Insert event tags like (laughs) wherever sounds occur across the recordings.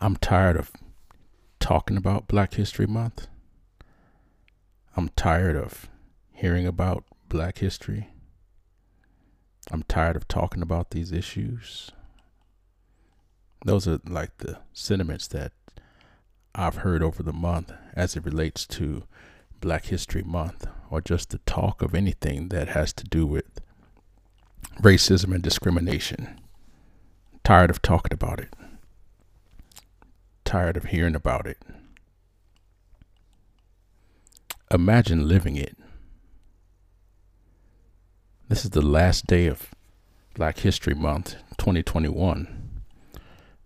I'm tired of talking about Black History Month. I'm tired of hearing about Black history. I'm tired of talking about these issues. Those are like the sentiments that I've heard over the month as it relates to Black History Month or just the talk of anything that has to do with racism and discrimination. I'm Tired of talking about it tired of hearing about it. Imagine living it. This is the last day of Black History Month 2021,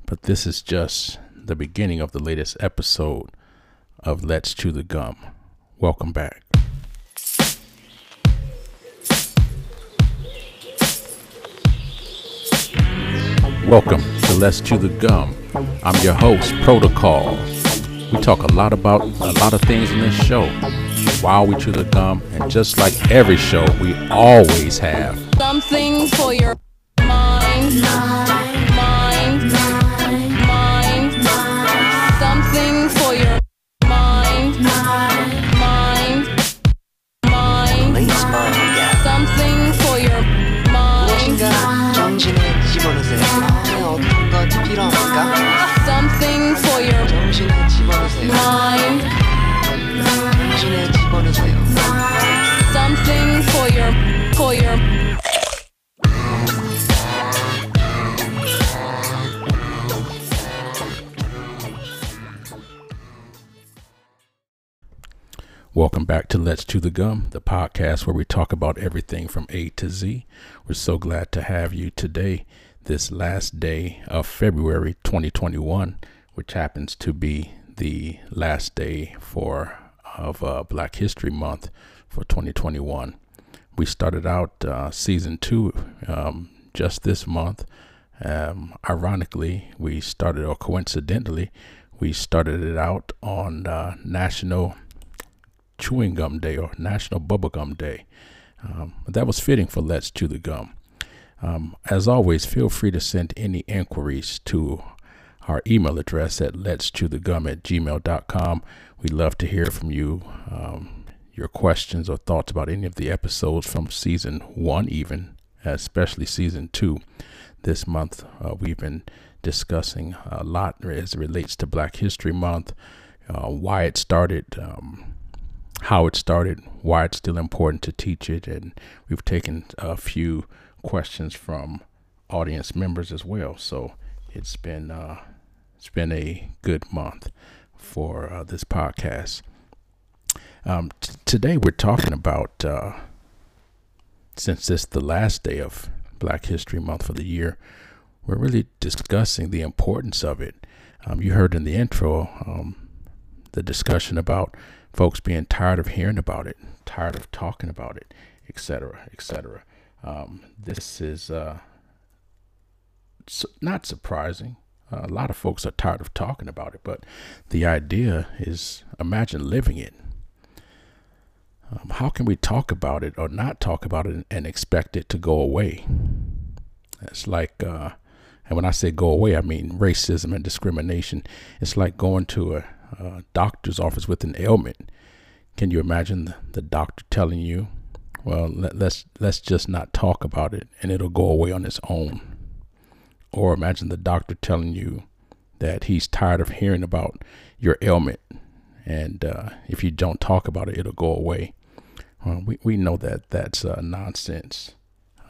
but this is just the beginning of the latest episode of Let's Chew the Gum. Welcome back. Welcome to Let's Chew the Gum. I'm your host, Protocol. We talk a lot about a lot of things in this show while we chew the gum, and just like every show, we always have something for your mind, mind, Welcome back to Let's Chew the Gum, the podcast where we talk about everything from A to Z. We're so glad to have you today, this last day of February 2021, which happens to be the last day for of uh, Black History Month for 2021. We started out uh, season two um, just this month. Um, ironically, we started, or coincidentally, we started it out on uh, National Chewing Gum Day or National Bubblegum Day. Um, that was fitting for Let's Chew the Gum. Um, as always, feel free to send any inquiries to our email address at let's chew the gum at gmail.com. We'd love to hear from you, um, your questions or thoughts about any of the episodes from season one, even, especially season two. This month, uh, we've been discussing a lot as it relates to Black History Month, uh, why it started, um, how it started, why it's still important to teach it, and we've taken a few questions from audience members as well. So it's been uh, it's been a good month for uh, this podcast. Um, t- today we're talking about uh, since it's the last day of Black History Month for the year, we're really discussing the importance of it. Um, you heard in the intro um, the discussion about folks being tired of hearing about it, tired of talking about it, etc., etc. Um, this is uh, not surprising. Uh, a lot of folks are tired of talking about it, but the idea is imagine living it. Um, how can we talk about it or not talk about it and expect it to go away? It's like, uh, and when I say go away, I mean racism and discrimination. It's like going to a, a doctor's office with an ailment. Can you imagine the, doctor telling you, "Well, let, let's let's just not talk about it, and it'll go away on its own"? Or imagine the doctor telling you that he's tired of hearing about your ailment, and uh, if you don't talk about it, it'll go away. Well, we we know that that's uh, nonsense.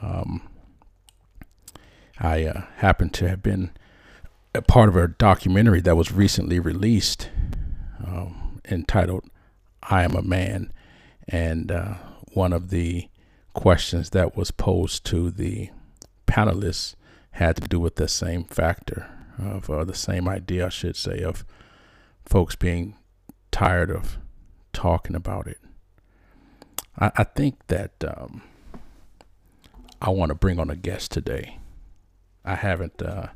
Um, I uh, happen to have been a part of a documentary that was recently released um, entitled I Am a Man. And uh, one of the questions that was posed to the panelists had to do with the same factor of uh, the same idea, I should say, of folks being tired of talking about it. I, I think that um, I want to bring on a guest today. I haven't uh,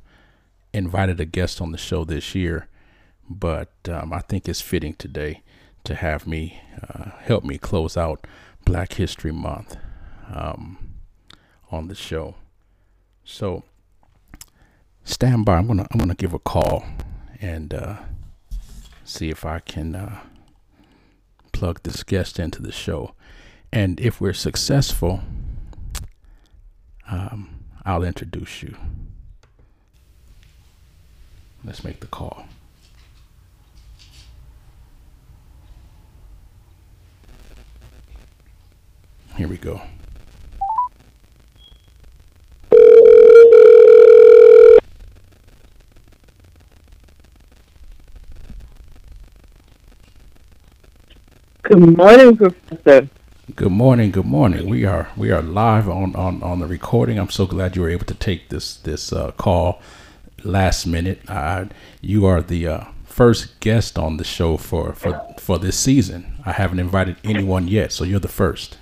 invited a guest on the show this year, but um, I think it's fitting today to have me uh, help me close out Black History Month um, on the show. So stand by. I'm gonna I'm gonna give a call, and uh, see if I can uh, plug this guest into the show. And if we're successful, um, I'll introduce you. Let's make the call. Here we go. Good morning, Professor. Good morning. Good morning. We are we are live on, on, on the recording. I'm so glad you were able to take this this uh, call last minute. Uh, you are the uh, first guest on the show for, for for this season. I haven't invited anyone yet, so you're the first.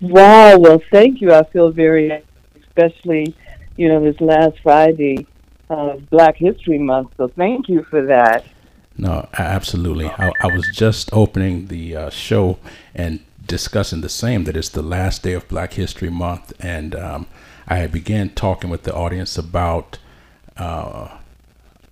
Wow. Well, thank you. I feel very, especially, you know, this last Friday of Black History Month. So thank you for that. No, absolutely. I, I was just opening the uh, show and discussing the same that it's the last day of Black History Month, and um, I began talking with the audience about uh,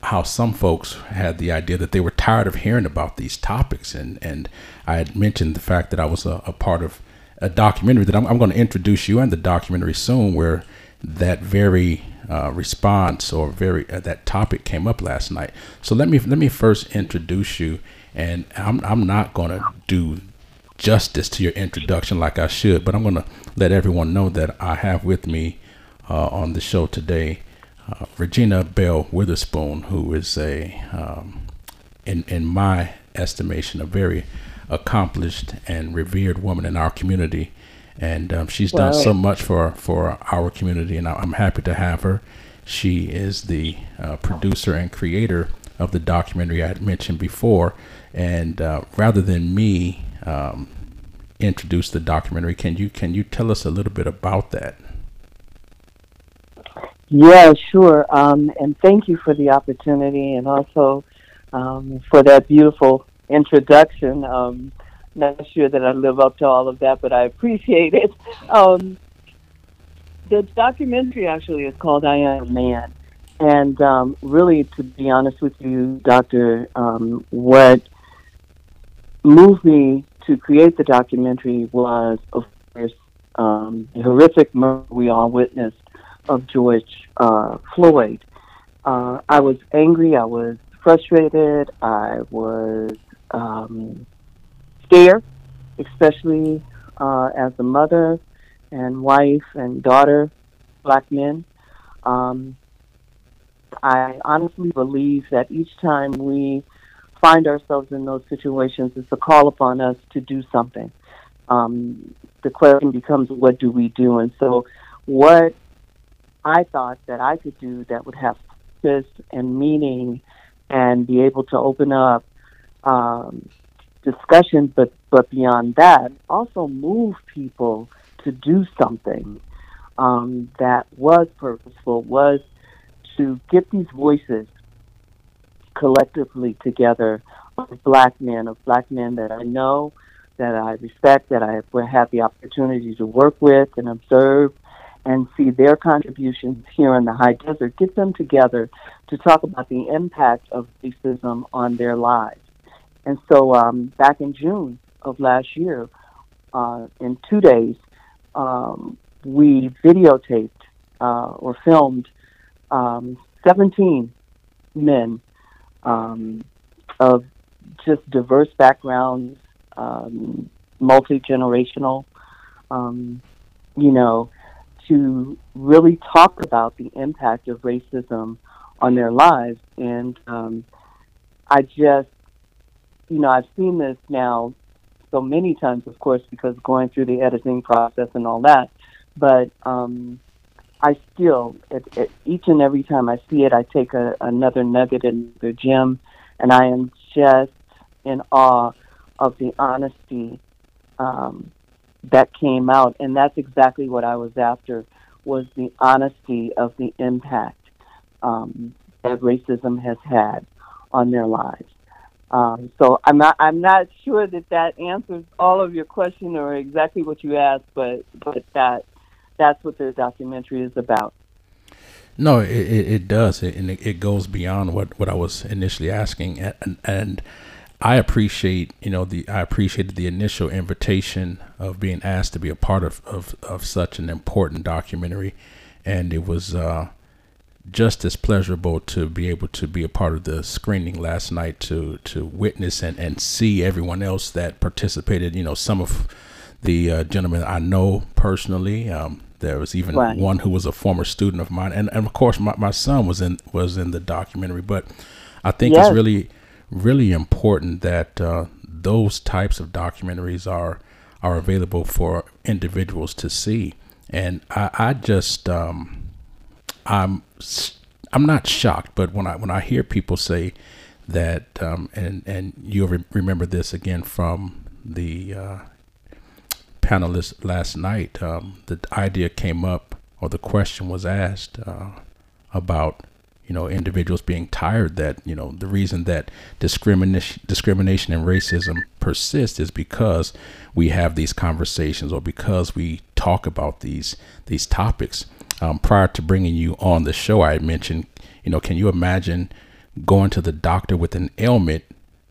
how some folks had the idea that they were tired of hearing about these topics, and and I had mentioned the fact that I was a, a part of a documentary that I'm, I'm going to introduce you and the documentary soon, where that very uh, response or very uh, that topic came up last night. So let me let me first introduce you, and I'm I'm not going to do justice to your introduction like I should, but I'm going to let everyone know that I have with me uh, on the show today uh, Regina Bell Weatherspoon, who is a um, in in my estimation a very accomplished and revered woman in our community and um, she's done so much for for our community, and I'm happy to have her. She is the uh, producer and creator of the documentary I had mentioned before, and uh, rather than me um, introduce the documentary, can you can you tell us a little bit about that? Yeah, sure. Um, and thank you for the opportunity and also um, for that beautiful introduction. Um, not sure that I live up to all of that, but I appreciate it. Um, the documentary actually is called I Am a Man. And um, really, to be honest with you, Doctor, um, what moved me to create the documentary was, of course, um, the horrific murder we all witnessed of George uh, Floyd. Uh, I was angry. I was frustrated. I was um, especially uh, as a mother and wife and daughter, black men. Um, I honestly believe that each time we find ourselves in those situations, it's a call upon us to do something. Um, the question becomes, what do we do? And so, what I thought that I could do that would have purpose and meaning and be able to open up um, but, but beyond that, also move people to do something um, that was purposeful, was to get these voices collectively together of black men, of black men that I know, that I respect, that I have the opportunity to work with and observe and see their contributions here in the high desert, get them together to talk about the impact of racism on their lives. And so um, back in June of last year, uh, in two days, um, we videotaped uh, or filmed um, 17 men um, of just diverse backgrounds, um, multi generational, um, you know, to really talk about the impact of racism on their lives. And I just, you know, I've seen this now so many times, of course, because going through the editing process and all that. But um, I still, it, it, each and every time I see it, I take a, another nugget in the gym, and I am just in awe of the honesty um, that came out, and that's exactly what I was after was the honesty of the impact um, that racism has had on their lives. Um, so I'm not I'm not sure that that answers all of your question or exactly what you asked, but but that that's what the documentary is about. No, it, it, it does, it, and it, it goes beyond what, what I was initially asking, and, and I appreciate you know the I appreciated the initial invitation of being asked to be a part of of, of such an important documentary, and it was uh, just as pleasurable to be able to be a part of the screening last night to to witness and, and see everyone else that participated. You know, some of the uh, gentlemen I know personally. Um, there was even right. one who was a former student of mine, and, and of course my, my son was in was in the documentary. But I think yes. it's really really important that uh, those types of documentaries are are available for individuals to see. And I, I just um, I'm I'm not shocked, but when I when I hear people say that, um, and and you'll re- remember this again from the uh, panelists last night, um, the idea came up or the question was asked uh, about you know individuals being tired that you know the reason that discrimination discrimination and racism persist is because we have these conversations or because we talk about these these topics um, prior to bringing you on the show I mentioned you know can you imagine going to the doctor with an ailment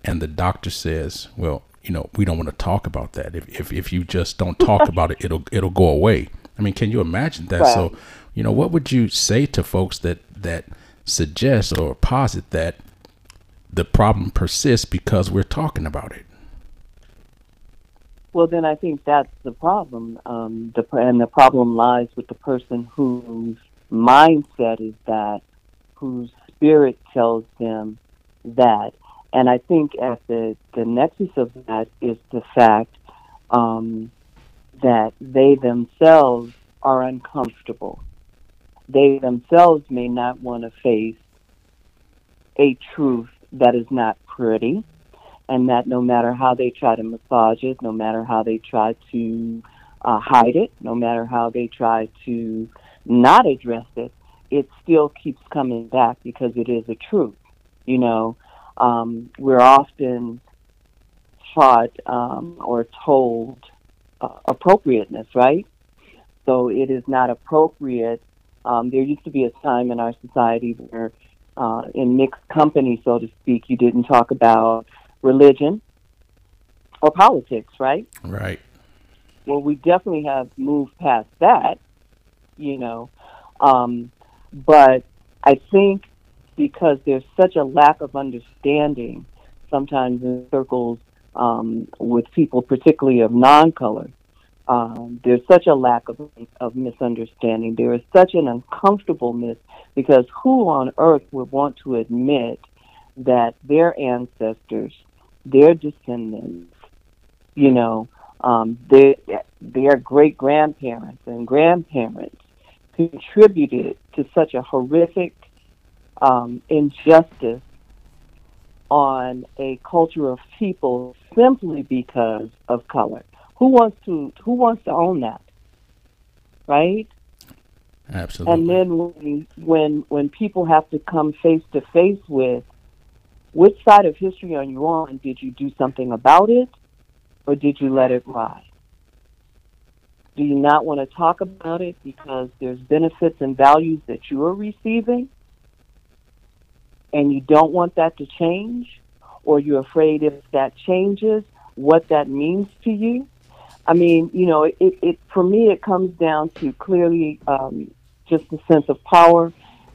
and the doctor says well you know we don't want to talk about that if, if, if you just don't talk (laughs) about it it'll it'll go away I mean can you imagine that right. so you know what would you say to folks that that suggest or posit that the problem persists because we're talking about it. Well, then I think that's the problem. Um, the, and the problem lies with the person whose mindset is that, whose spirit tells them that. And I think at the, the nexus of that is the fact um, that they themselves are uncomfortable they themselves may not want to face a truth that is not pretty, and that no matter how they try to massage it, no matter how they try to uh, hide it, no matter how they try to not address it, it still keeps coming back because it is a truth. You know, um, we're often taught um, or told uh, appropriateness, right? So it is not appropriate um, there used to be a time in our society where, uh, in mixed company, so to speak, you didn't talk about religion or politics, right? Right. Well, we definitely have moved past that, you know. Um, but I think because there's such a lack of understanding sometimes in circles um, with people, particularly of non color, um, there's such a lack of, of misunderstanding. There is such an uncomfortableness because who on earth would want to admit that their ancestors, their descendants, you know, um, their, their great grandparents and grandparents contributed to such a horrific um, injustice on a culture of people simply because of color. Who wants to who wants to own that? Right? Absolutely. And then when when when people have to come face to face with which side of history are you on? Did you do something about it or did you let it ride? Do you not want to talk about it because there's benefits and values that you are receiving and you don't want that to change? Or you're afraid if that changes, what that means to you? I mean, you know, it, it for me it comes down to clearly um, just a sense of power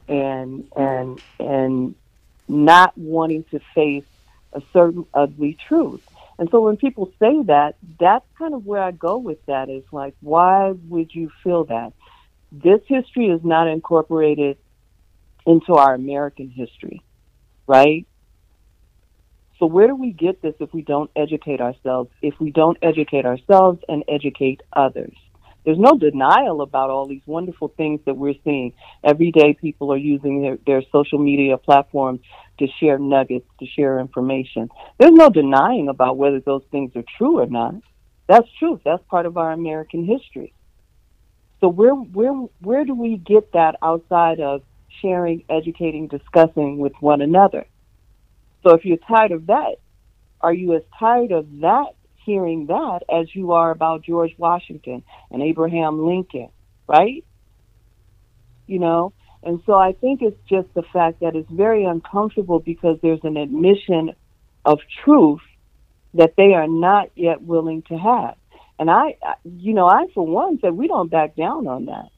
and and and not wanting to face a certain ugly truth. And so when people say that, that's kind of where I go with that is like, why would you feel that? This history is not incorporated into our American history, right? So where do we get this if we don't educate ourselves? If we don't educate ourselves and educate others? There's no denial about all these wonderful things that we're seeing. Every day people are using their, their social media platforms to share nuggets, to share information. There's no denying about whether those things are true or not. That's true. That's part of our American history. So where where where do we get that outside of sharing, educating, discussing with one another? So if you're tired of that, are you as tired of that, hearing that, as you are about George Washington and Abraham Lincoln, right? You know, And so I think it's just the fact that it's very uncomfortable because there's an admission of truth that they are not yet willing to have. And I, you know, I for one said we don't back down on that.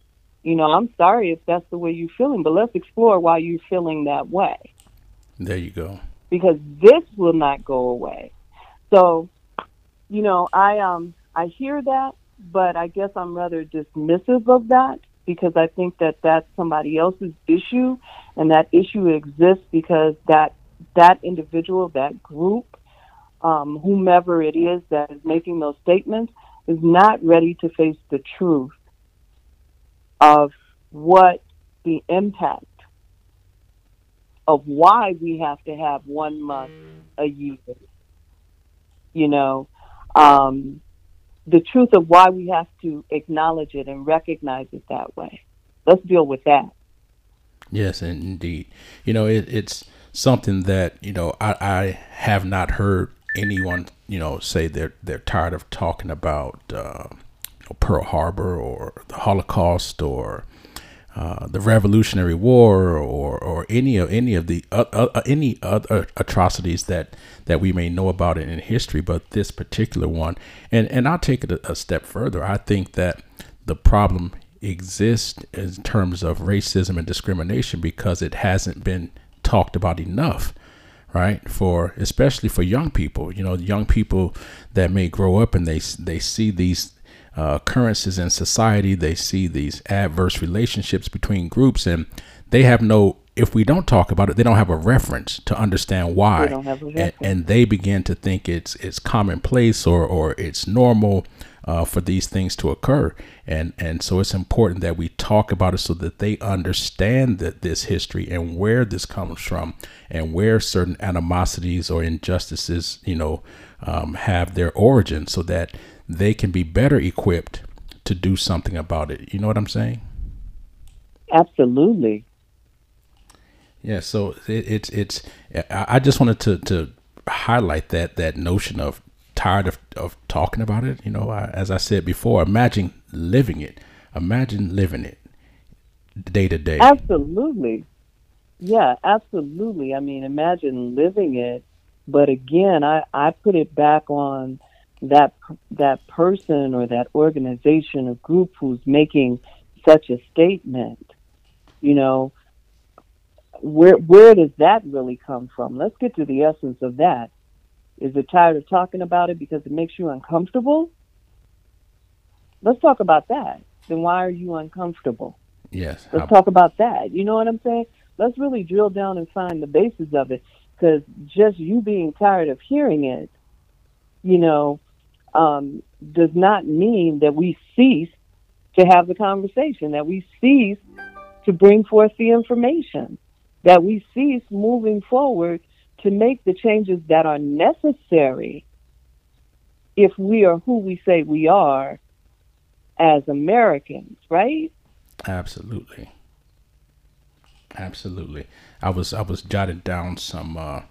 You know, I'm sorry if that's the way you're feeling, but let's explore why you're feeling that way There you go. because this will not go away. So, you know, I um I hear that, but I guess I'm rather dismissive of that because I think that that's somebody else's issue, and that issue exists because that that individual, that group, um, whomever it is that is making those statements, is not ready to face the truth of what the impact of why we have to have one month a year. You know, um, the truth of why we have to acknowledge it and recognize it that way. Let's deal with that. Yes, indeed. You know, it, it's something that you know I, I have not heard anyone you know say they're they're tired of talking about uh, Pearl Harbor or the Holocaust or uh, the Revolutionary War or or any of any of the uh, uh, any other atrocities that that we may know about in history, but this particular one, and and I'll take it a, a step further. I think that the problem exists in terms of racism and discrimination because it hasn't been talked about enough right for especially for young people you know young people that may grow up and they they see these uh, occurrences in society they see these adverse relationships between groups and they have no if we don't talk about it they don't have a reference to understand why. They don't have a and, and they begin to think it's it's commonplace or or it's normal uh, for these things to occur. And and so it's important that we talk about it so that they understand that this history and where this comes from and where certain animosities or injustices you know um, have their origin so that they can be better equipped to do something about it you know what i'm saying Absolutely. Yeah, so it, it's it's. I just wanted to to highlight that that notion of tired of of talking about it. You know, I, as I said before, imagine living it. Imagine living it day to day. Absolutely. Yeah, absolutely. I mean, imagine living it, but again, I I put it back on that that person or that organization or group who's making such a statement. You know, where where does that really come from? Let's get to the essence of that. Is it tired of talking about it because it makes you uncomfortable? Let's talk about that. Then why are you uncomfortable? Yes, Let's I- talk about that. You know what I'm saying? Let's really drill down and find the basis of it. Because just you being tired of hearing it, you know, um, does not mean that we cease to have the conversation, that we cease to bring forth the information, that we cease moving forward to make the changes that are necessary if we are who we say we are as Americans, right? Absolutely. Absolutely. I was I was jotting down some uh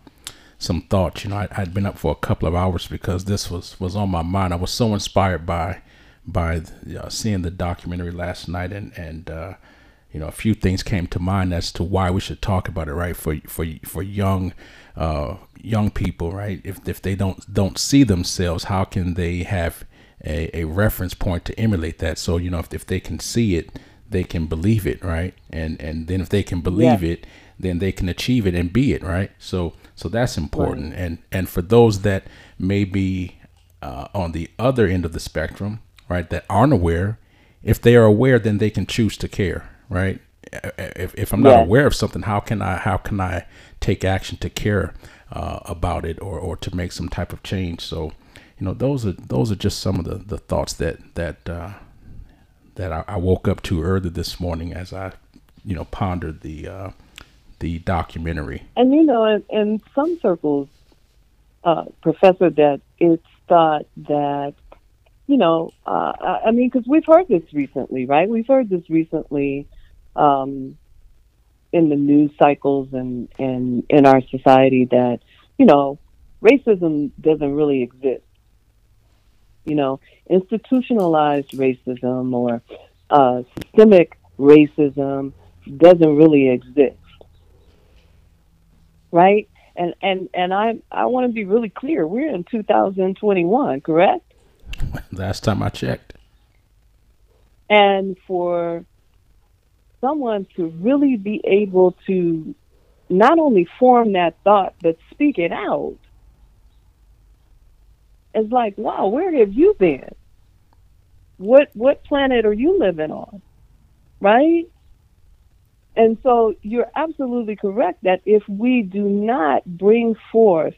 some thoughts. You know, I, I'd been up for a couple of hours because this was was on my mind. I was so inspired by by uh, seeing the documentary last night, and and uh, you know, a few things came to mind as to why we should talk about it. Right for for for young uh, young people, right? If if they don't don't see themselves, how can they have a, a reference point to emulate that? So you know, if if they can see it, they can believe it, right? And and then if they can believe Yeah. it, then they can achieve it and be it, right? So so that's important. And and for those that may be uh, on the other end of the spectrum, right, that aren't aware, if they are aware, then they can choose to care, right? If, if I'm not Yeah. aware of something, how can I how can I take action to care uh, about it or, or to make some type of change? So, you know, those are those are just some of the, the thoughts that that uh, that I, I woke up to early this morning as I, you know, pondered the uh, the documentary. And you know, in, in some circles, uh, Professor, that it's thought that, you know, uh, I mean, because we've heard this recently, right? We've heard this recently um, in the news cycles and, and in our society that, you know, racism doesn't really exist. You know, institutionalized racism or uh, systemic racism doesn't really exist. Right? And and and I I want to be really clear. We're in 2021, correct? Last time I checked. And for someone to really be able to not only form that thought but speak it out it's like wow where have you been what what planet are you living on right and so you're absolutely correct that if we do not bring forth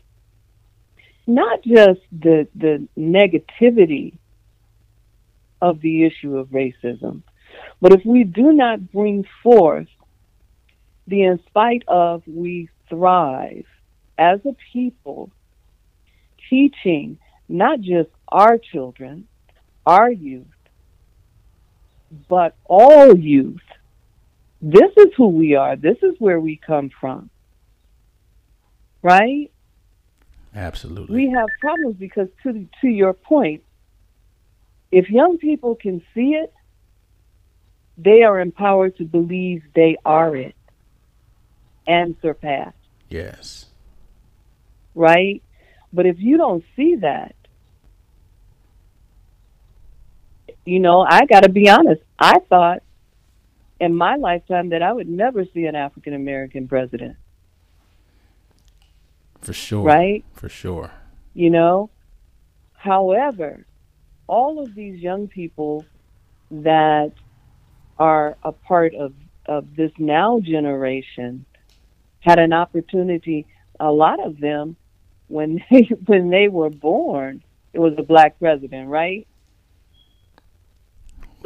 not just the the negativity of the issue of racism but if we do not bring forth the in spite of we thrive as a people, teaching not just our children, our youth, but all youth. This is who we are. This is where we come from. Right? Absolutely. We have problems because to to your point, if young people can see it, they are empowered to believe they are it and surpass. Yes. Right? But if you don't see that, you know, I got to be honest. I thought in my lifetime that I would never see an African American president. For sure. Right? For sure. You know? However, all of these young people that are a part of, of this now generation had an opportunity. A lot of them, when (laughs) they when they were born, it was a black president, right?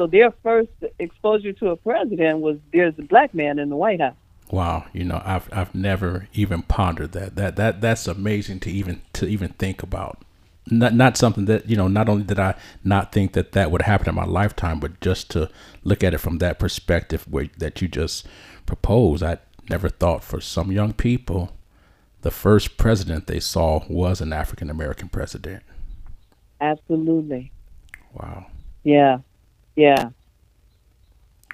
So their first exposure to a president was there's a black man in the White House. Wow, you know, I've I've never even pondered that. That that that's amazing to even to even think about. Not not something that you know. Not only did I not think that that would happen in my lifetime, but just to look at it from that perspective, where that you just proposed, I never thought for some young people, the first president they saw was an African American president. Absolutely. Wow. Yeah. Yeah.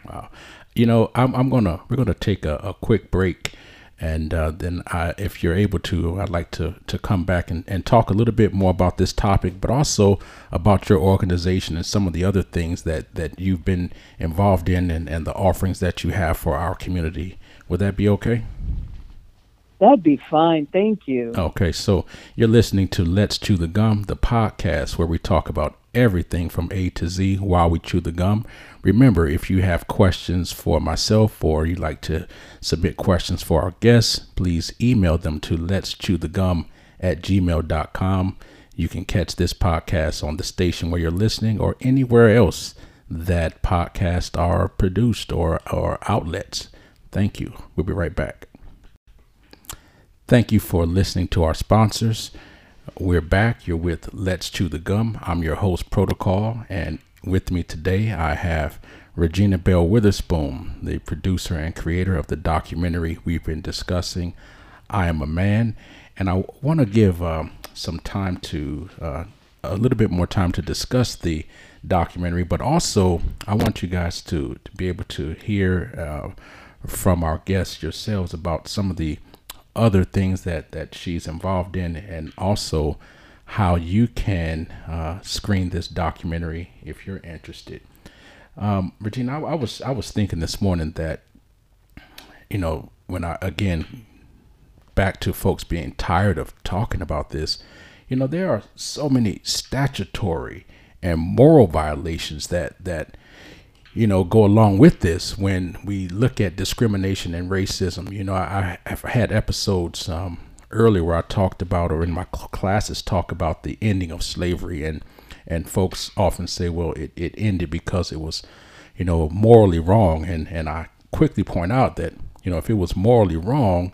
Wow. You know, I'm, I'm gonna we're gonna take a, a quick break, and uh, then I, if you're able to, I'd like to to come back and, and talk a little bit more about this topic, but also about your organization and some of the other things that that you've been involved in and, and the offerings that you have for our community. Would that be okay? That'd be fine. Thank you. Okay, so you're listening to Let's Chew the Gum, the podcast where we talk about everything from A to Z while we chew the gum. Remember, if you have questions for myself or you'd like to submit questions for our guests, please email them to let's chew the gum at gmail.com. You can catch this podcast on the station where you're listening or anywhere else that podcasts are produced or, or outlets. Thank you. We'll be right back. Thank you for listening to our sponsors. We're back. You're with Let's Chew the Gum. I'm your host, Protocol, and with me today I have Regina Bell Weatherspoon, the producer and creator of the documentary we've been discussing, I Am a Man. And I want to give uh, some time to, uh, a little bit more time to discuss the documentary, but also I want you guys to, to be able to hear uh, from our guests yourselves about some of the other things that that she's involved in, and also how you can uh, screen this documentary if you're interested. Um, Regina, I, I was I was thinking this morning that you know when I again back to folks being tired of talking about this, you know there are so many statutory and moral violations that that you know, go along with this when we look at discrimination and racism. You know, I, have had episodes um, earlier where I talked about, or in my classes, talk about the ending of slavery, and and folks often say, well, it, it ended because it was, you know, morally wrong, and and I quickly point out that you know if it was morally wrong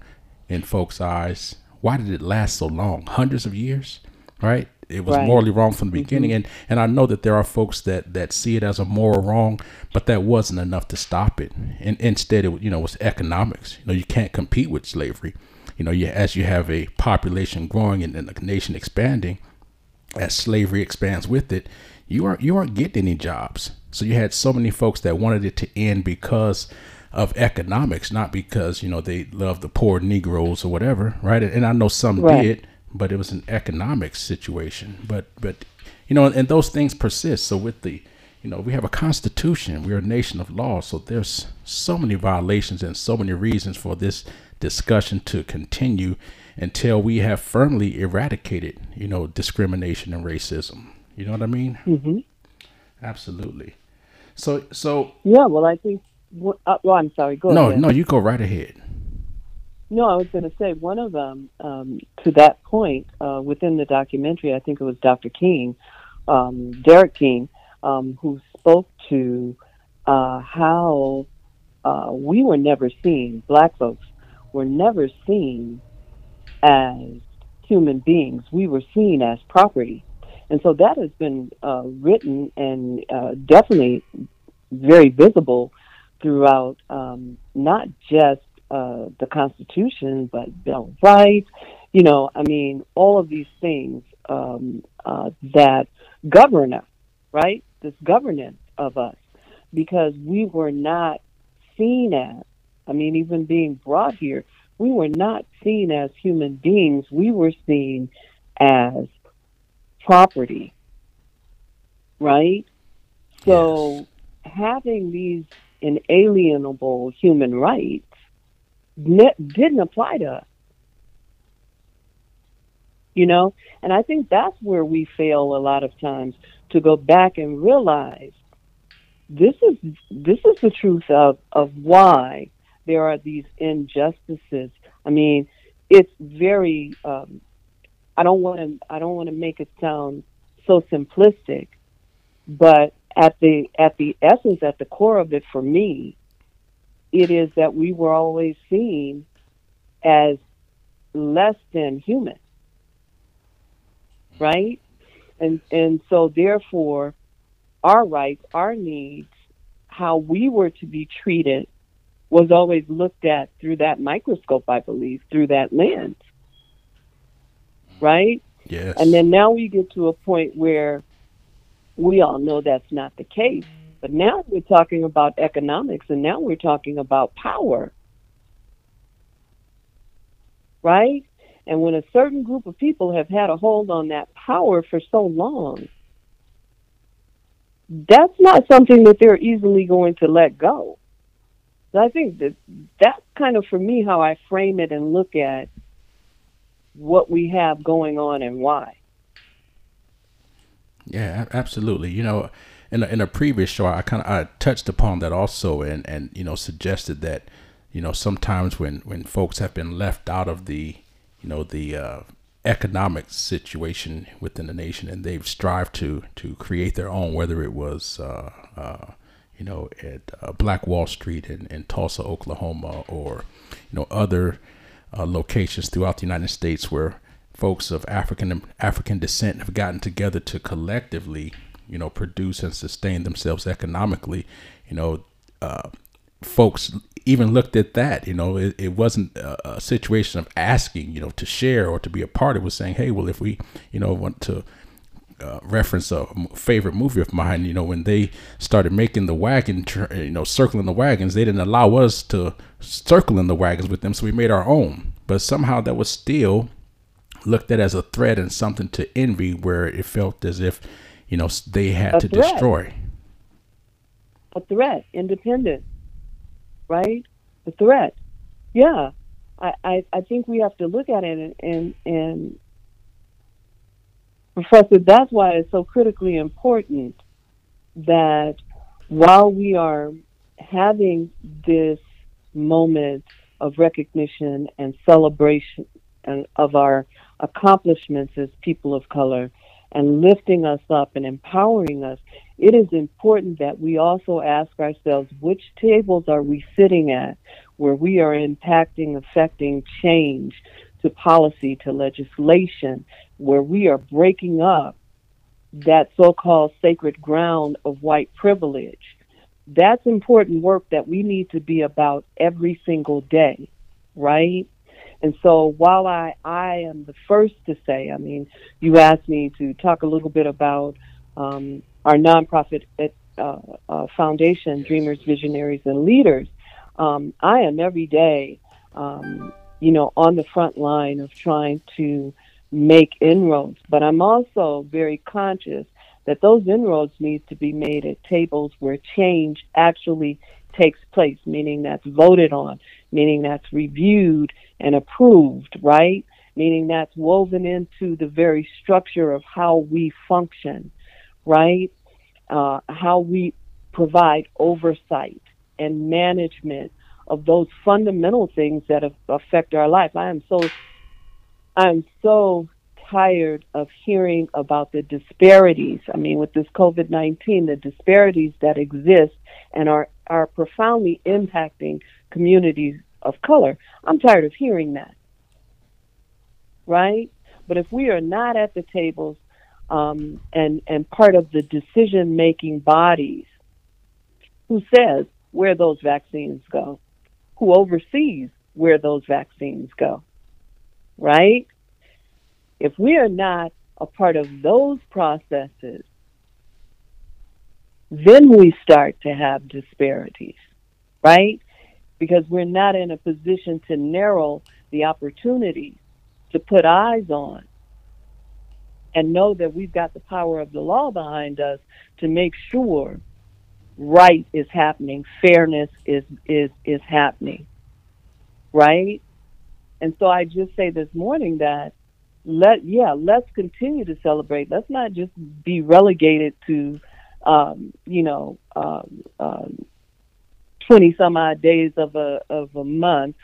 in folks' eyes, why did it last so long? Hundreds of years, right? It was right. morally wrong from the beginning mm-hmm. and and I know that there are folks that that see it as a moral wrong but that wasn't enough to stop it and instead it you know was economics you know you can't compete with slavery you know you as you have a population growing and, and the nation expanding as slavery expands with it you aren't you aren't getting any jobs so you had so many folks that wanted it to end because of economics, not because you know they love the poor Negroes or whatever, right? And I know some Right. did, but it was an economic situation. But but you know, and those things persist. So with the you know, we have a constitution. We're a nation of law. So there's so many violations and so many reasons for this discussion to continue until we have firmly eradicated, you know, discrimination and racism. You know what I mean? hmm Absolutely. So so Yeah, well, I think. wh- Uh, well, I'm sorry. Go no ahead. no you go right ahead. No, I was going to say one of them um, to that point uh, within the documentary. I think it was Dr. King, um, Derek King, um, who spoke to uh, how uh, we were never seen. Black folks were never seen as human beings. We were seen as property, and so that has been uh, written and uh, definitely very visible throughout um, not just uh, the Constitution, but Bill of Rights. You know, I mean, all of these things um, uh, that govern us, right? This governance of us, because we were not seen as. I mean, even being brought here, we were not seen as human beings. We were seen as property, right? So having these inalienable human rights ne- didn't apply to us. You know, and I think that's where we fail a lot of times to go back and realize this is this is the truth of of why there are these injustices. I mean, it's very. Um, I don't want to. I don't want to make it sound so simplistic, but at the at the essence, at the core of it, for me, it is that we were always seen as less than human, right? And and so therefore, our rights, our needs, how we were to be treated, was always looked at through that microscope. I believe through that lens, right? Yes. And then now we get to a point where we all know that's not the case. But now we're talking about economics and now we're talking about power. Right? And when a certain group of people have had a hold on that power for so long, that's not something that they're easily going to let go. So I think that that's kind of for me how I frame it and look at what we have going on and why. Yeah, absolutely. You know, in a, in a previous show, I kind of I touched upon that also, and and you know suggested that you know sometimes when when folks have been left out of the you know the uh, economic situation within the nation, and they've strived to to create their own, whether it was uh, uh, you know at uh, Black Wall Street in, in Tulsa, Oklahoma, or you know other uh, locations throughout the United States where folks of African African descent have gotten together to collectively, you know, produce and sustain themselves economically. You know, uh, folks even looked at that. You know, it, it wasn't a, a situation of asking, you know, to share or to be a part. It was saying, hey, well, if we, you know, want to uh, reference a favorite movie of mine. You know, when they started making the wagon, you know, circling the wagons, they didn't allow us to circle in the wagons with them, so we made our own. But somehow that was still looked at as a threat and something to envy, where it felt as if, you know, they had A to threat. destroy. a threat, independent, right? a threat. Yeah. I, I, I think we have to look at it and, and, and Professor, that's why it's so critically important that while we are having this moment of recognition and celebration and of our accomplishments as people of color and lifting us up and empowering us, it is important that we also ask ourselves which tables are we sitting at where we are impacting, affecting change to policy, to legislation, where we are breaking up that so called sacred ground of white privilege. That's important work that we need to be about every single day, right? And so while I, I am the first to say, I mean, you asked me to talk a little bit about um, our nonprofit uh, uh, foundation, Dreamers, Visionaries, and Leaders. um, I am every day, um, you know, on the front line of trying to make inroads. But I'm also very conscious that those inroads need to be made at tables where change actually takes place, meaning that's voted on, meaning that's reviewed and approved, right? Meaning that's woven into the very structure of how we function, right? Uh, how we provide oversight and management of those fundamental things that affect our life. I am so, I'm so tired of hearing about the disparities. I mean, with this COVID 19, the disparities that exist and are, are profoundly impacting communities of color. I'm tired of hearing that. Right? But if we are not at the tables um, and, and part of the decision making bodies, who says where those vaccines go? Who oversees where those vaccines go? Right? If we are not a part of those processes, then we start to have disparities, right? Because we're not in a position to narrow the opportunities to put eyes on and know that we've got the power of the law behind us to make sure right is happening, fairness is is is happening. Right? And so I just say this morning that let yeah, let's continue to celebrate. Let's not just be relegated to um, you know, um, um, 20 some odd days of a of a month,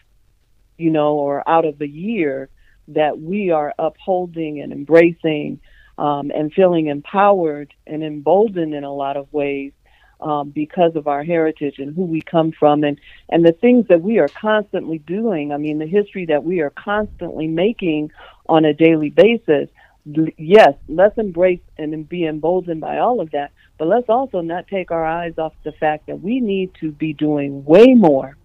you know, or out of a year that we are upholding and embracing um, and feeling empowered and emboldened in a lot of ways um, because of our heritage and who we come from and, and the things that we are constantly doing. I mean, the history that we are constantly making on a daily basis. Yes, let's embrace and be emboldened by all of that, but let's also not take our eyes off the fact that we need to be doing way more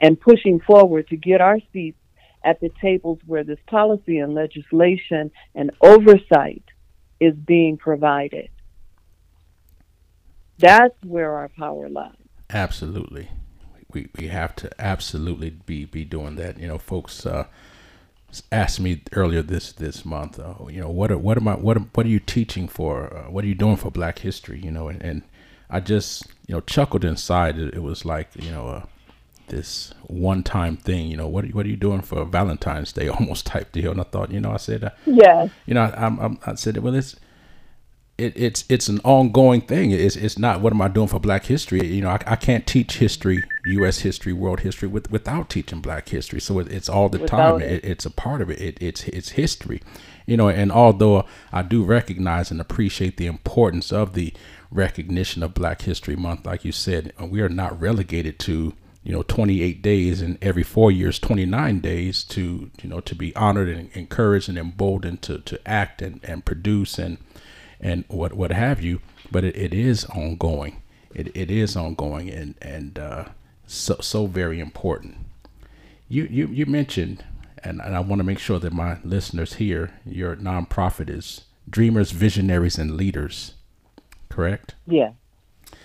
and pushing forward to get our seats at the tables where this policy and legislation and oversight is being provided. That's where our power lies. Absolutely. We, we have to absolutely be, be doing that. You know, folks uh, asked me earlier this this month, uh, you know, what are, what am I what what are you teaching for? Uh, what are you doing for Black History? You know, and, and I just you know chuckled inside. It, it was like you know uh, this one time thing. You know, what are, what are you doing for Valentine's Day? (laughs) Almost type deal. And I thought, you know, I said, uh, yeah, you know, I, I'm, I said, well, it's it, it's it's an ongoing thing. It's it's not what am I doing for Black History? You know, I, I can't teach history, U.S. history, world history with, without teaching Black history. So it, it's all the without time. It. it's a part of it. it. It's it's history. You know, and although I do recognize and appreciate the importance of the recognition of Black History Month, like you said, we are not relegated to you know 28 days and every four years 29 days to you know to be honored and encouraged and emboldened to to act and and produce and and what what have you. But it, it is ongoing. It, it is ongoing and and uh, so so very important. You you you mentioned, and, and I want to make sure that my listeners hear your nonprofit is Dreamers, Visionaries, and Leaders, correct? Yeah.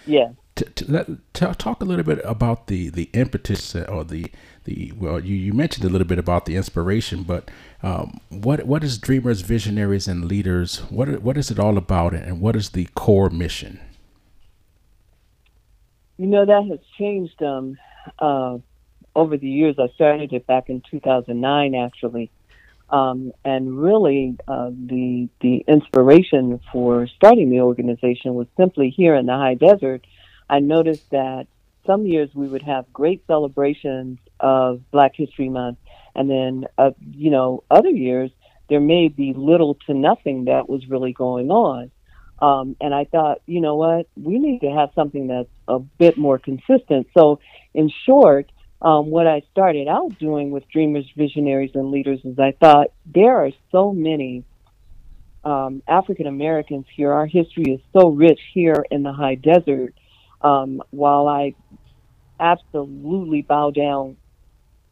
Yeah. To, to, let, to talk a little bit about the the impetus or the the well you, you mentioned a little bit about the inspiration but um, what what is dreamers visionaries and leaders what what is it all about and what is the core mission? You know that has changed um, uh, over the years. I started it back in 2009 actually. Um, and really uh, the the inspiration for starting the organization was simply here in the high desert. I noticed that some years we would have great celebrations of Black History Month, and then uh, you know other years there may be little to nothing that was really going on. Um, and I thought, you know what, we need to have something that's a bit more consistent. So, in short, um, what I started out doing with Dreamers, Visionaries, and Leaders is I thought there are so many um, African Americans here. Our history is so rich here in the high desert. Um, while I absolutely bow down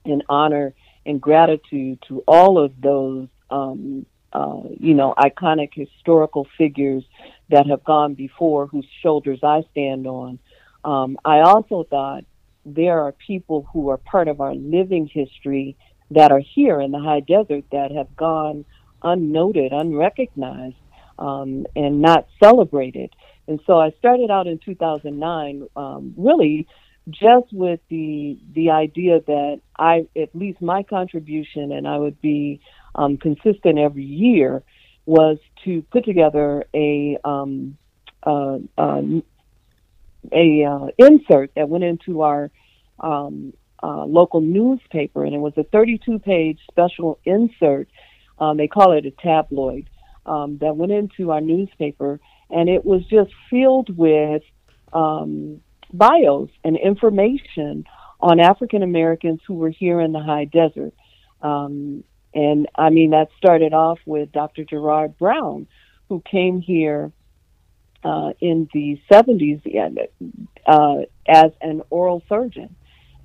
in honor and gratitude to all of those, um, uh, you know, iconic historical figures that have gone before, whose shoulders I stand on. Um, I also thought there are people who are part of our living history that are here in the high desert that have gone unnoted, unrecognized, um, and not celebrated. And so I started out in 2009, um, really just with the the idea that I, at least my contribution, and I would be um, consistent every year, was to put together a um, uh, uh, a uh, insert that went into our um, uh, local newspaper, and it was a 32-page special insert. Um, they call it a tabloid um, that went into our newspaper, and it was just filled with um, bios and information on African Americans who were here in the high desert. Um, and I mean, that started off with Dr. Gerard Brown, who came here uh, in the 70s uh, as an oral surgeon.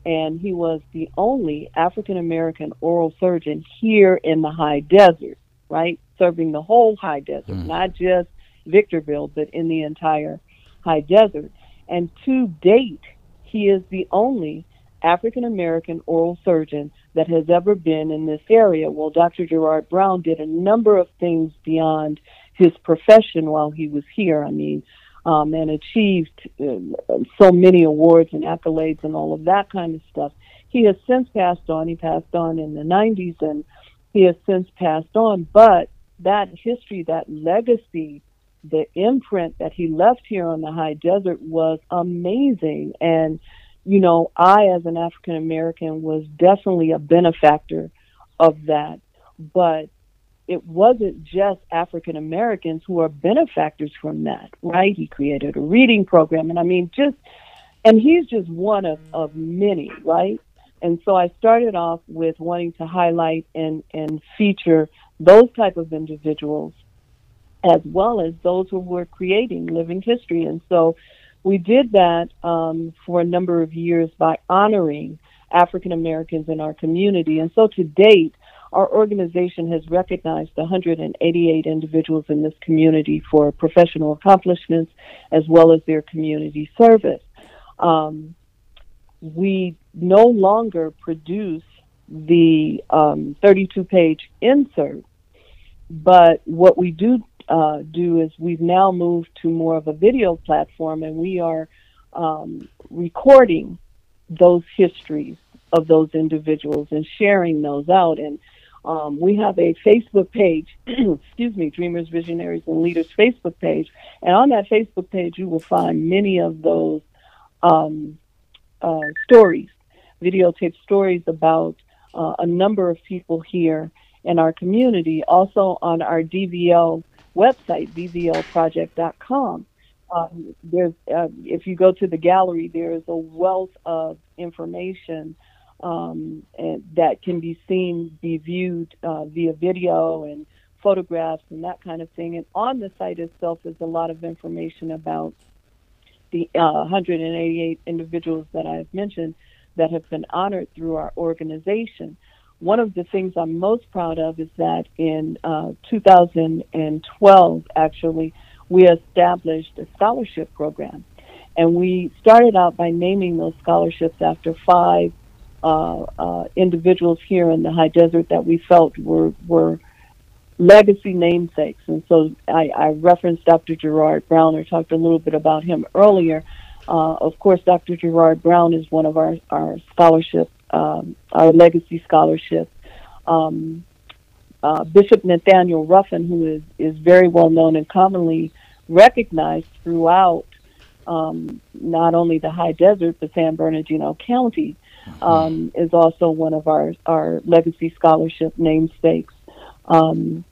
And he was the only African American oral surgeon here in the high desert, right? Serving the whole high desert, mm. not just Victorville, but in the entire high desert. And to date, he is the only African American oral surgeon that has ever been in this area. Well, Dr. Gerard Brown did a number of things beyond his profession while he was here. I mean, um, and achieved uh, so many awards and accolades and all of that kind of stuff. He has since passed on. He passed on in the 90s and he has since passed on. But that history, that legacy the imprint that he left here on the high desert was amazing. And, you know, I, as an African American, was definitely a benefactor of that. But it wasn't just African Americans who are benefactors from that, right? He created a reading program. And I mean, just, and he's just one of, of many, right? And so I started off with wanting to highlight and, and feature those type of individuals as well as those who were creating living history. And so we did that um, for a number of years by honoring African Americans in our community. And so to date, our organization has recognized 188 individuals in this community for professional accomplishments as well as their community service. Um, we no longer produce the 32 um, page insert, but what we do uh, do is we've now moved to more of a video platform and we are um, recording those histories of those individuals and sharing those out. And um, we have a Facebook page, (clears throat) excuse me, Dreamers, Visionaries, and Leaders Facebook page. And on that Facebook page, you will find many of those um, uh, stories, videotape stories about uh, a number of people here in our community. Also on our DVL website, dvlproject.com. Um, there's, uh, if you go to the gallery, there is a wealth of information um, and that can be seen, be viewed uh, via video and photographs and that kind of thing. And on the site itself is a lot of information about the uh, 188 individuals that I've mentioned that have been honored through our organization one of the things I'm most proud of is that in uh, 2012, actually, we established a scholarship program. And we started out by naming those scholarships after five uh, uh, individuals here in the high desert that we felt were, were legacy namesakes. And so I, I referenced Dr. Gerard Brown or talked a little bit about him earlier. Uh, of course, Dr. Gerard Brown is one of our, our scholarship um, our legacy scholarship. Um, uh, Bishop Nathaniel Ruffin, who is, is very well known and commonly recognized throughout um, not only the high desert but San Bernardino County, mm-hmm. um, is also one of our, our legacy scholarship namesakes. Um,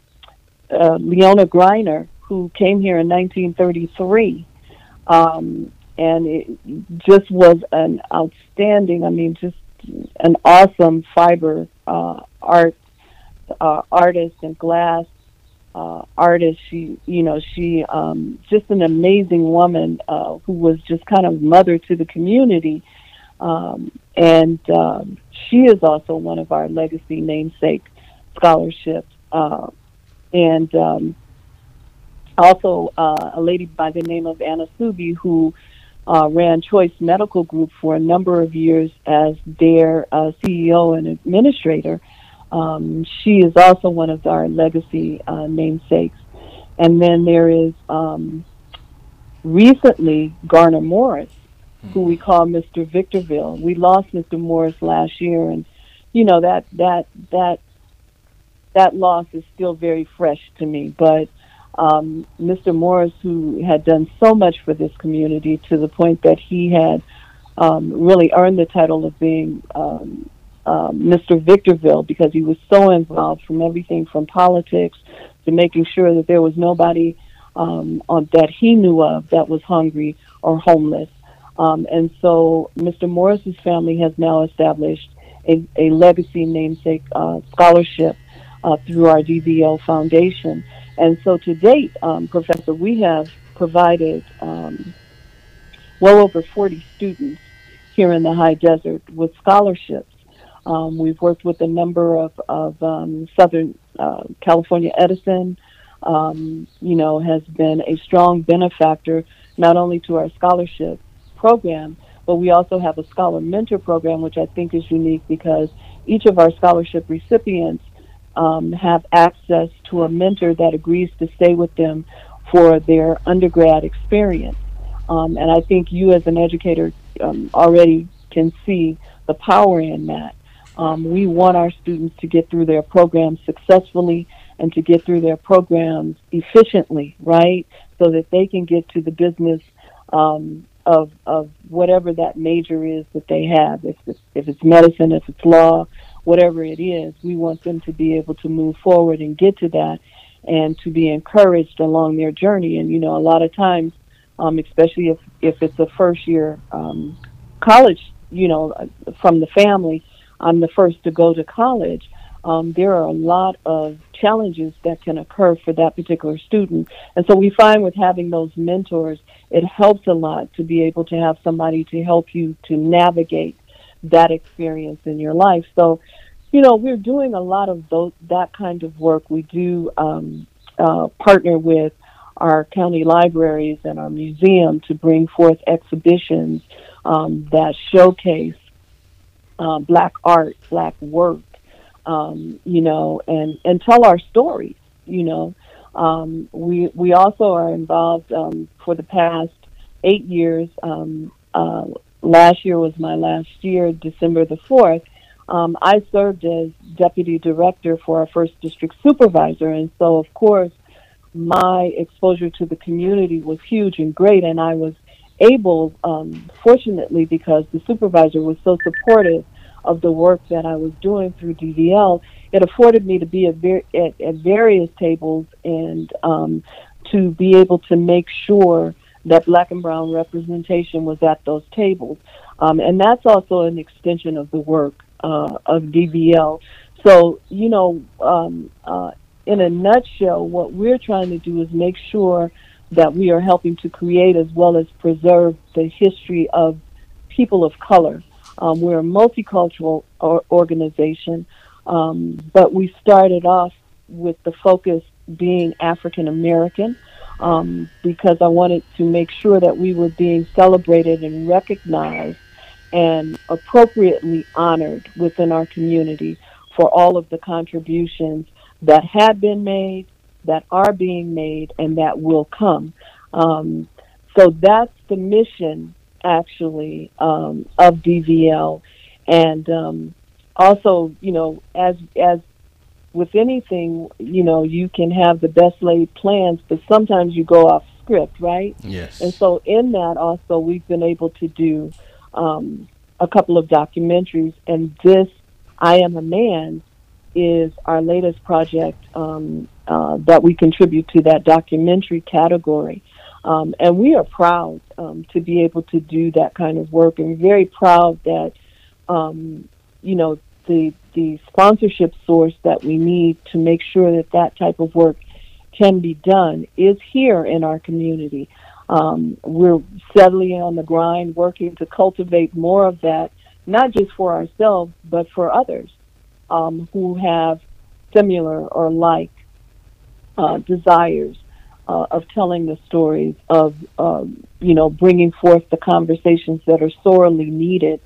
uh, Leona Greiner, who came here in 1933, um, and it just was an outstanding, I mean, just an awesome fiber uh, art uh, artist and glass uh, artist. She, you know, she um, just an amazing woman uh, who was just kind of mother to the community. Um, and um, she is also one of our legacy namesake scholarships. Uh, and um, also uh, a lady by the name of Anna Subi who uh, ran Choice Medical Group for a number of years as their uh, CEO and administrator. Um, she is also one of our legacy uh, namesakes. And then there is um, recently Garner Morris, who we call Mr. Victorville. We lost Mr. Morris last year, and you know that that that that loss is still very fresh to me. But um, Mr. Morris, who had done so much for this community to the point that he had um, really earned the title of being um, uh, Mr. Victorville because he was so involved from everything from politics to making sure that there was nobody um, on, that he knew of that was hungry or homeless. Um, and so Mr. Morris's family has now established a, a legacy namesake uh, scholarship uh, through our DVL Foundation. And so to date, um, Professor, we have provided um, well over 40 students here in the high desert with scholarships. Um, we've worked with a number of, of um, Southern uh, California Edison, um, you know, has been a strong benefactor not only to our scholarship program, but we also have a scholar mentor program, which I think is unique because each of our scholarship recipients um, have access to a mentor that agrees to stay with them for their undergrad experience. Um, and I think you, as an educator, um, already can see the power in that. Um, we want our students to get through their programs successfully and to get through their programs efficiently, right? So that they can get to the business um, of of whatever that major is that they have. If it's, if it's medicine, if it's law, whatever it is, we want them to be able to move forward and get to that, and to be encouraged along their journey. And you know, a lot of times, um, especially if if it's a first year um, college, you know, from the family, I'm the first to go to college um, there are a lot of challenges that can occur for that particular student. And so we find with having those mentors, it helps a lot to be able to have somebody to help you to navigate that experience in your life. So, you know, we're doing a lot of those, that kind of work. We do um, uh, partner with our county libraries and our museum to bring forth exhibitions um, that showcase uh, black art, black work, um, you know, and, and tell our stories, you know. Um, we, we also are involved um, for the past eight years. Um, uh, last year was my last year, December the 4th. Um, I served as deputy director for our first district supervisor. And so, of course, my exposure to the community was huge and great. And I was able, um, fortunately, because the supervisor was so supportive of the work that I was doing through DVL, it afforded me to be at, ver- at, at various tables and um, to be able to make sure that black and brown representation was at those tables. Um, and that's also an extension of the work uh, of DVL. So, you know, um, uh, in a nutshell, what we're trying to do is make sure that we are helping to create as well as preserve the history of people of color um, we're a multicultural or- organization, um, but we started off with the focus being African American um, because I wanted to make sure that we were being celebrated and recognized and appropriately honored within our community for all of the contributions that have been made, that are being made, and that will come. Um, so that's the mission actually um, of DVL, and um, also you know as as with anything you know you can have the best laid plans, but sometimes you go off script, right? Yes. And so in that also we've been able to do um, a couple of documentaries, and this I am a man is our latest project um, uh, that we contribute to that documentary category. Um, and we are proud um, to be able to do that kind of work and very proud that, um, you know, the, the sponsorship source that we need to make sure that that type of work can be done is here in our community. Um, we're steadily on the grind working to cultivate more of that, not just for ourselves, but for others um, who have similar or like uh, desires uh, of telling the stories, of um, you know bringing forth the conversations that are sorely needed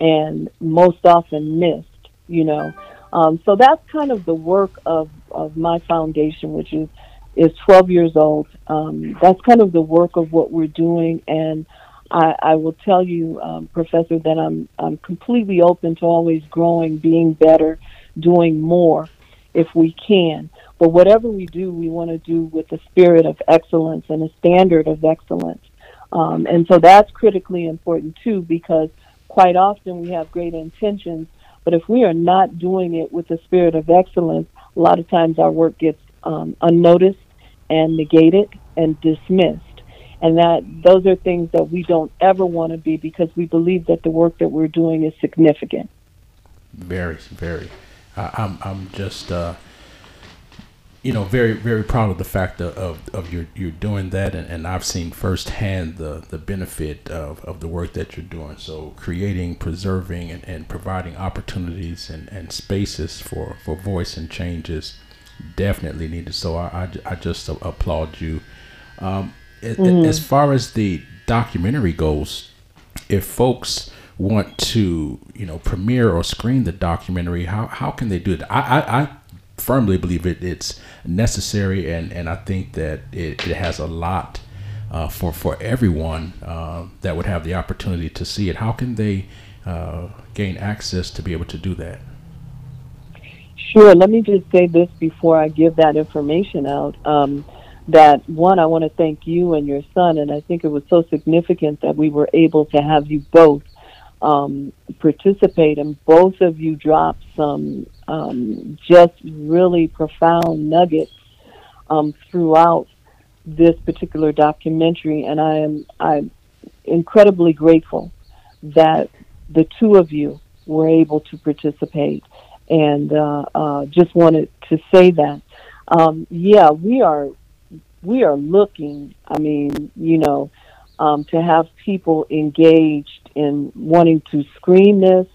and most often missed. You know, um, so that's kind of the work of of my foundation, which is is 12 years old. Um, that's kind of the work of what we're doing, and I, I will tell you, um, Professor, that I'm I'm completely open to always growing, being better, doing more, if we can. But whatever we do, we want to do with a spirit of excellence and a standard of excellence. Um, and so that's critically important too, because quite often we have great intentions, but if we are not doing it with the spirit of excellence, a lot of times our work gets um, unnoticed and negated and dismissed. And that those are things that we don't ever want to be because we believe that the work that we're doing is significant. Very, very. I, I'm, I'm just, uh, you know, very, very proud of the fact of, of, of your, you're doing that. And, and I've seen firsthand the, the benefit of, of the work that you're doing. So creating, preserving, and, and providing opportunities and, and spaces for, for voice and changes definitely needed. So I, I, I just applaud you. Um, mm. As far as the documentary goes, if folks want to, you know, premiere or screen the documentary, how, how can they do it? I, I, I firmly believe it, it's necessary, and, and I think that it, it has a lot uh, for, for everyone uh, that would have the opportunity to see it. How can they uh, gain access to be able to do that? Sure. Let me just say this before I give that information out. Um, that one, I want to thank you and your son, and I think it was so significant that we were able to have you both um, participate, and both of you dropped some um, just really profound nuggets um, throughout this particular documentary, and I am I'm incredibly grateful that the two of you were able to participate, and uh, uh, just wanted to say that. Um, yeah, we are we are looking. I mean, you know, um, to have people engaged in wanting to screen this.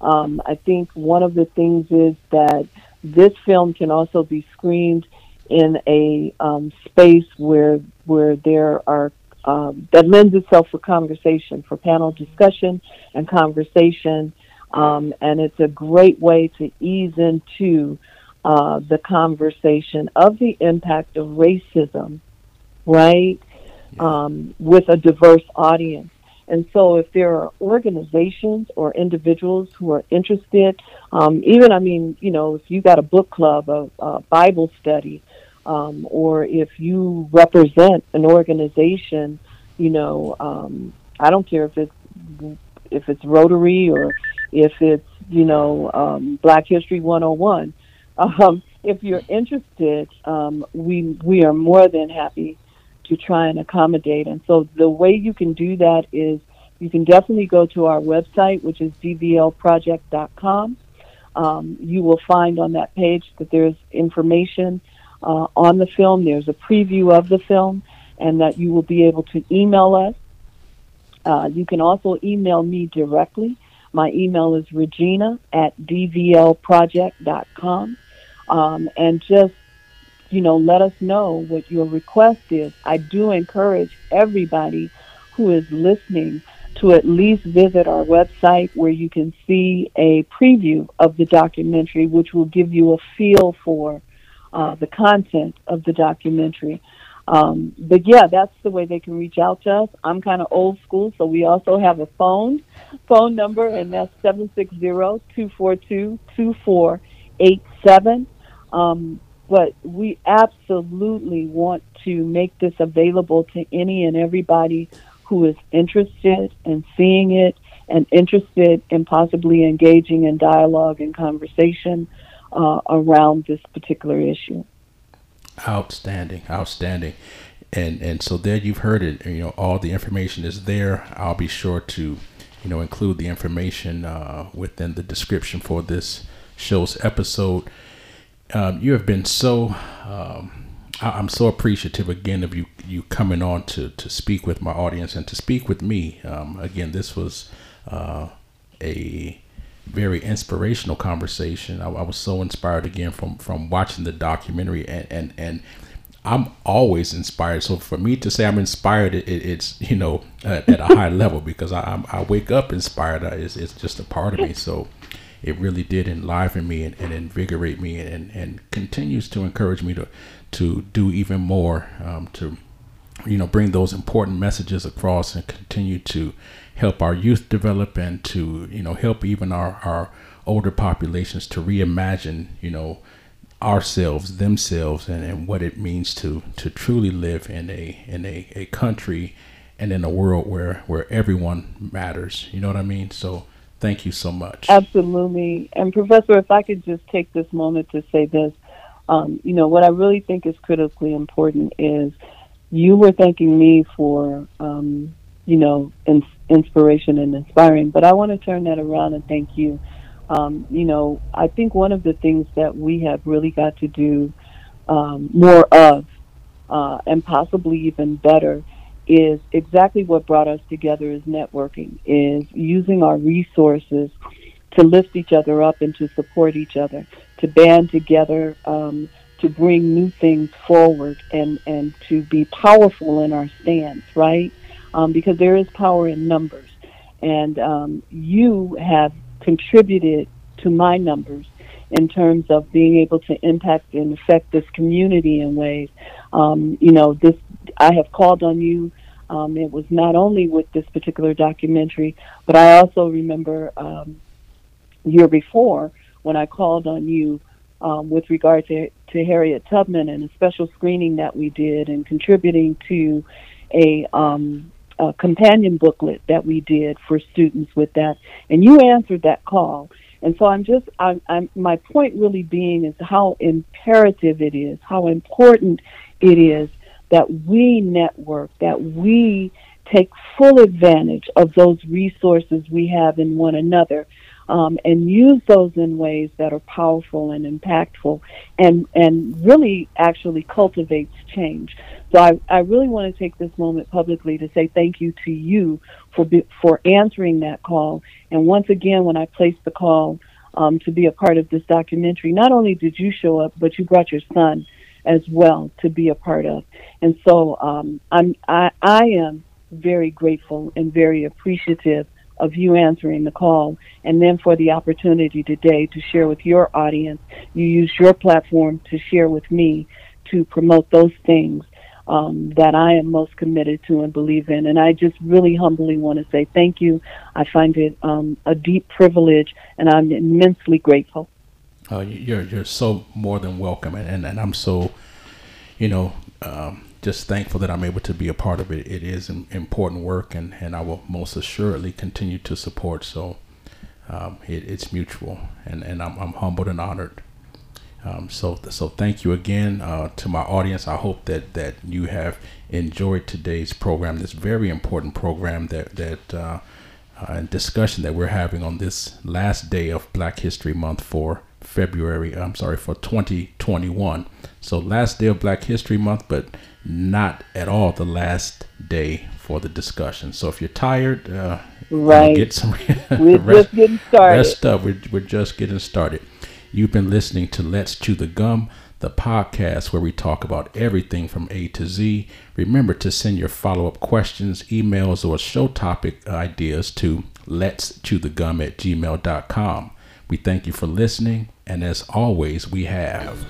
Um, I think one of the things is that this film can also be screened in a um, space where where there are um, that lends itself for conversation, for panel discussion and conversation, um, and it's a great way to ease into uh, the conversation of the impact of racism, right, yeah. um, with a diverse audience. And so, if there are organizations or individuals who are interested, um, even I mean, you know, if you got a book club, a, a Bible study, um, or if you represent an organization, you know, um, I don't care if it's if it's Rotary or if it's you know um, Black History 101 (laughs) um, if you're interested, um, we we are more than happy to try and accommodate. And so the way you can do that is you can definitely go to our website, which is dvlproject.com. Um, you will find on that page that there's information uh, on the film. There's a preview of the film, and that you will be able to email us. Uh, you can also email me directly. My email is regina at dvlproject.com um, and just you know let us know what your request is. I do encourage everybody who is listening to at least visit our website where you can see a preview of the documentary, which will give you a feel for uh, the content of the documentary. Um, but yeah, that's the way they can reach out to us. I'm kind of old school, so we also have a phone phone number, and that's seven six zero two four two two four eight seven. But we absolutely want to make this available to any and everybody who is interested in seeing it and interested in possibly engaging in dialogue and conversation uh, around this particular issue. Outstanding, outstanding. And and so there you've heard it. You know, all the information is there. I'll be sure to, you know, include the information uh, within the description for this show's episode um, you have been so. Um, I, am so appreciative again of you you coming on to to speak with my audience and to speak with me. Um, again, this was uh, a very inspirational conversation. I, I, was so inspired again from from watching the documentary and and and I'm always inspired. So for me to say I'm inspired, it, it's you know at, at, a high (laughs) level because I, I wake up inspired. It's, it's just a part of me. So it really did enliven me and, and invigorate me and, and continues to encourage me to to do even more um, to you know bring those important messages across and continue to help our youth develop and to you know help even our our older populations to reimagine you know ourselves themselves and, and what it means to to truly live in a in a, a country and in a world where where everyone matters. You know what i mean? So thank you so much. Absolutely. And professor if i could just take this moment to say this um, you know what i really think is critically important is you were thanking me for um, you know in, inspiration and inspiring but i want to turn that around and thank you. Um, you know, I think one of the things that we have really got to do um, more of, uh, and possibly even better, is exactly what brought us together is networking, is using our resources to lift each other up and to support each other, to band together, um, to bring new things forward, and, and to be powerful in our stance, right? Um, because there is power in numbers. And um, you have contributed to my numbers in terms of being able to impact and affect this community in ways. Um, you know, this I have called on you. Um, it was not only with this particular documentary, but I also remember um, year before when I called on you um, with regard to, to Harriet Tubman and a special screening that we did and contributing to a um, uh, companion booklet that we did for students with that, and you answered that call. And so I'm just, I'm, I'm, my point really being is how imperative it is, how important it is that we network, that we take full advantage of those resources we have in one another um, and use those in ways that are powerful and impactful and, and really actually cultivates change. So I, I really want to take this moment publicly to say thank you to you for, for answering that call. And once again, when I placed the call um, to be a part of this documentary, not only did you show up, but you brought your son as well to be a part of. And so um, I'm, I, I am very grateful and very appreciative of you answering the call and then for the opportunity today to share with your audience. You use your platform to share with me to promote those things um, that I am most committed to and believe in. And I just really humbly want to say thank you. I find it um, a deep privilege and I'm immensely grateful. Uh, you're, you're so more than welcome. And, and, and I'm so, you know, um, just thankful that I'm able to be a part of it. It is important work, and, and I will most assuredly continue to support. So um, it, it's mutual, and, and I'm, I'm humbled and honored. Um, so so thank you again uh, to my audience. I hope that that you have enjoyed today's program. This very important program that that uh, uh, discussion that we're having on this last day of Black History Month for February. I'm sorry for 2021. So last day of Black History Month, but not at all the last day for the discussion. So if you're tired, uh, right, get some (laughs) we're rest, just getting started. Rest up. We're, we're just getting started. You've been listening to Let's Chew the Gum, the podcast where we talk about everything from A to Z. Remember to send your follow up questions, emails, or show topic ideas to let's chew the gum at gmail.com. We thank you for listening, and as always, we have